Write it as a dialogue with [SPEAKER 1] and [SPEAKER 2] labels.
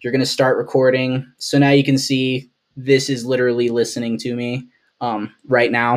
[SPEAKER 1] You're going to start recording. So now you can see this is literally listening to me um, right now.